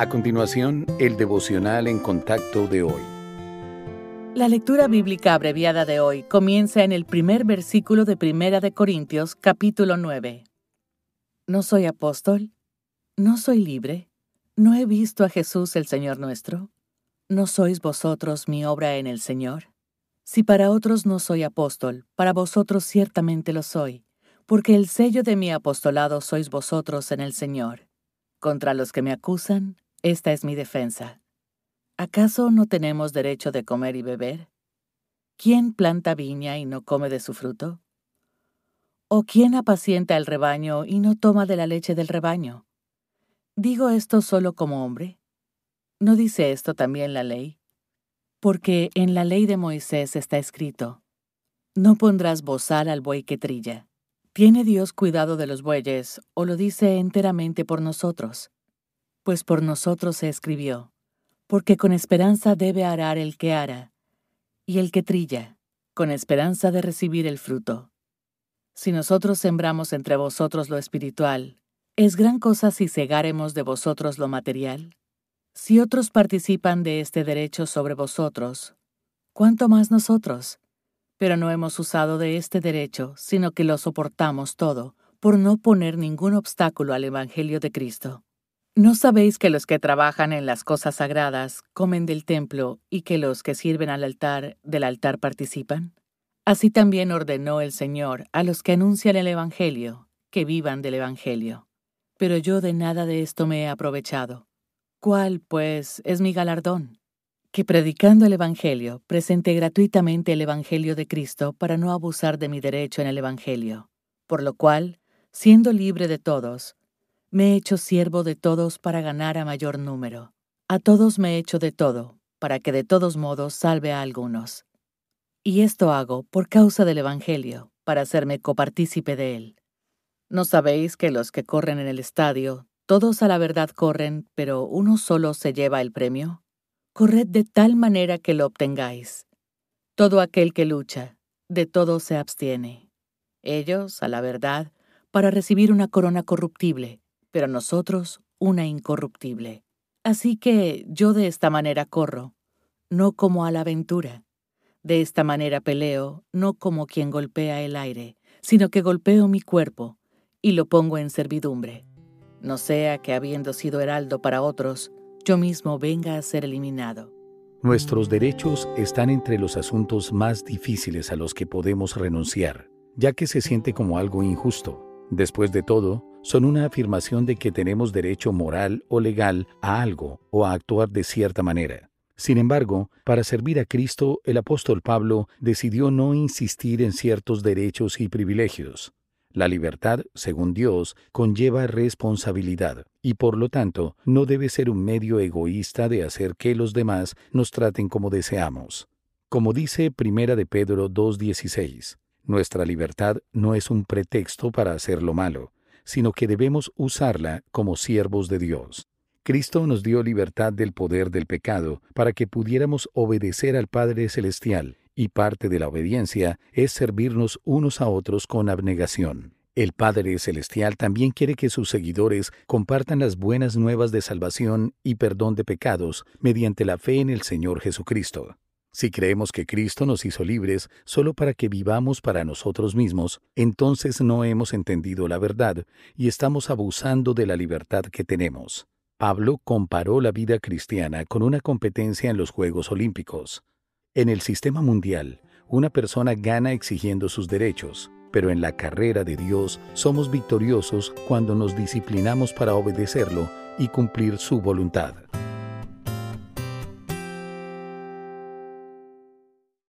A continuación, el devocional en contacto de hoy. La lectura bíblica abreviada de hoy comienza en el primer versículo de Primera de Corintios, capítulo 9. ¿No soy apóstol? ¿No soy libre? ¿No he visto a Jesús el Señor nuestro? ¿No sois vosotros mi obra en el Señor? Si para otros no soy apóstol, para vosotros ciertamente lo soy, porque el sello de mi apostolado sois vosotros en el Señor. Contra los que me acusan, esta es mi defensa. ¿Acaso no tenemos derecho de comer y beber? ¿Quién planta viña y no come de su fruto? ¿O quién apacienta el rebaño y no toma de la leche del rebaño? ¿Digo esto solo como hombre? ¿No dice esto también la ley? Porque en la ley de Moisés está escrito, No pondrás bozal al buey que trilla. ¿Tiene Dios cuidado de los bueyes o lo dice enteramente por nosotros? Pues por nosotros se escribió, porque con esperanza debe arar el que ara, y el que trilla, con esperanza de recibir el fruto. Si nosotros sembramos entre vosotros lo espiritual, ¿es gran cosa si cegáremos de vosotros lo material? Si otros participan de este derecho sobre vosotros, ¿cuánto más nosotros? Pero no hemos usado de este derecho, sino que lo soportamos todo, por no poner ningún obstáculo al Evangelio de Cristo. ¿No sabéis que los que trabajan en las cosas sagradas comen del templo y que los que sirven al altar del altar participan? Así también ordenó el Señor a los que anuncian el Evangelio, que vivan del Evangelio. Pero yo de nada de esto me he aprovechado. ¿Cuál, pues, es mi galardón? Que predicando el Evangelio, presente gratuitamente el Evangelio de Cristo para no abusar de mi derecho en el Evangelio. Por lo cual, siendo libre de todos, me he hecho siervo de todos para ganar a mayor número. A todos me he hecho de todo, para que de todos modos salve a algunos. Y esto hago por causa del Evangelio, para hacerme copartícipe de él. ¿No sabéis que los que corren en el estadio, todos a la verdad corren, pero uno solo se lleva el premio? Corred de tal manera que lo obtengáis. Todo aquel que lucha, de todo se abstiene. Ellos, a la verdad, para recibir una corona corruptible, nosotros una incorruptible. Así que yo de esta manera corro, no como a la aventura. De esta manera peleo, no como quien golpea el aire, sino que golpeo mi cuerpo y lo pongo en servidumbre. No sea que habiendo sido heraldo para otros, yo mismo venga a ser eliminado. Nuestros derechos están entre los asuntos más difíciles a los que podemos renunciar, ya que se siente como algo injusto. Después de todo, son una afirmación de que tenemos derecho moral o legal a algo o a actuar de cierta manera. Sin embargo, para servir a Cristo, el apóstol Pablo decidió no insistir en ciertos derechos y privilegios. La libertad, según Dios, conlleva responsabilidad y por lo tanto no debe ser un medio egoísta de hacer que los demás nos traten como deseamos. Como dice Primera de Pedro 2:16, nuestra libertad no es un pretexto para hacer lo malo, sino que debemos usarla como siervos de Dios. Cristo nos dio libertad del poder del pecado para que pudiéramos obedecer al Padre Celestial, y parte de la obediencia es servirnos unos a otros con abnegación. El Padre Celestial también quiere que sus seguidores compartan las buenas nuevas de salvación y perdón de pecados mediante la fe en el Señor Jesucristo. Si creemos que Cristo nos hizo libres solo para que vivamos para nosotros mismos, entonces no hemos entendido la verdad y estamos abusando de la libertad que tenemos. Pablo comparó la vida cristiana con una competencia en los Juegos Olímpicos. En el sistema mundial, una persona gana exigiendo sus derechos, pero en la carrera de Dios somos victoriosos cuando nos disciplinamos para obedecerlo y cumplir su voluntad.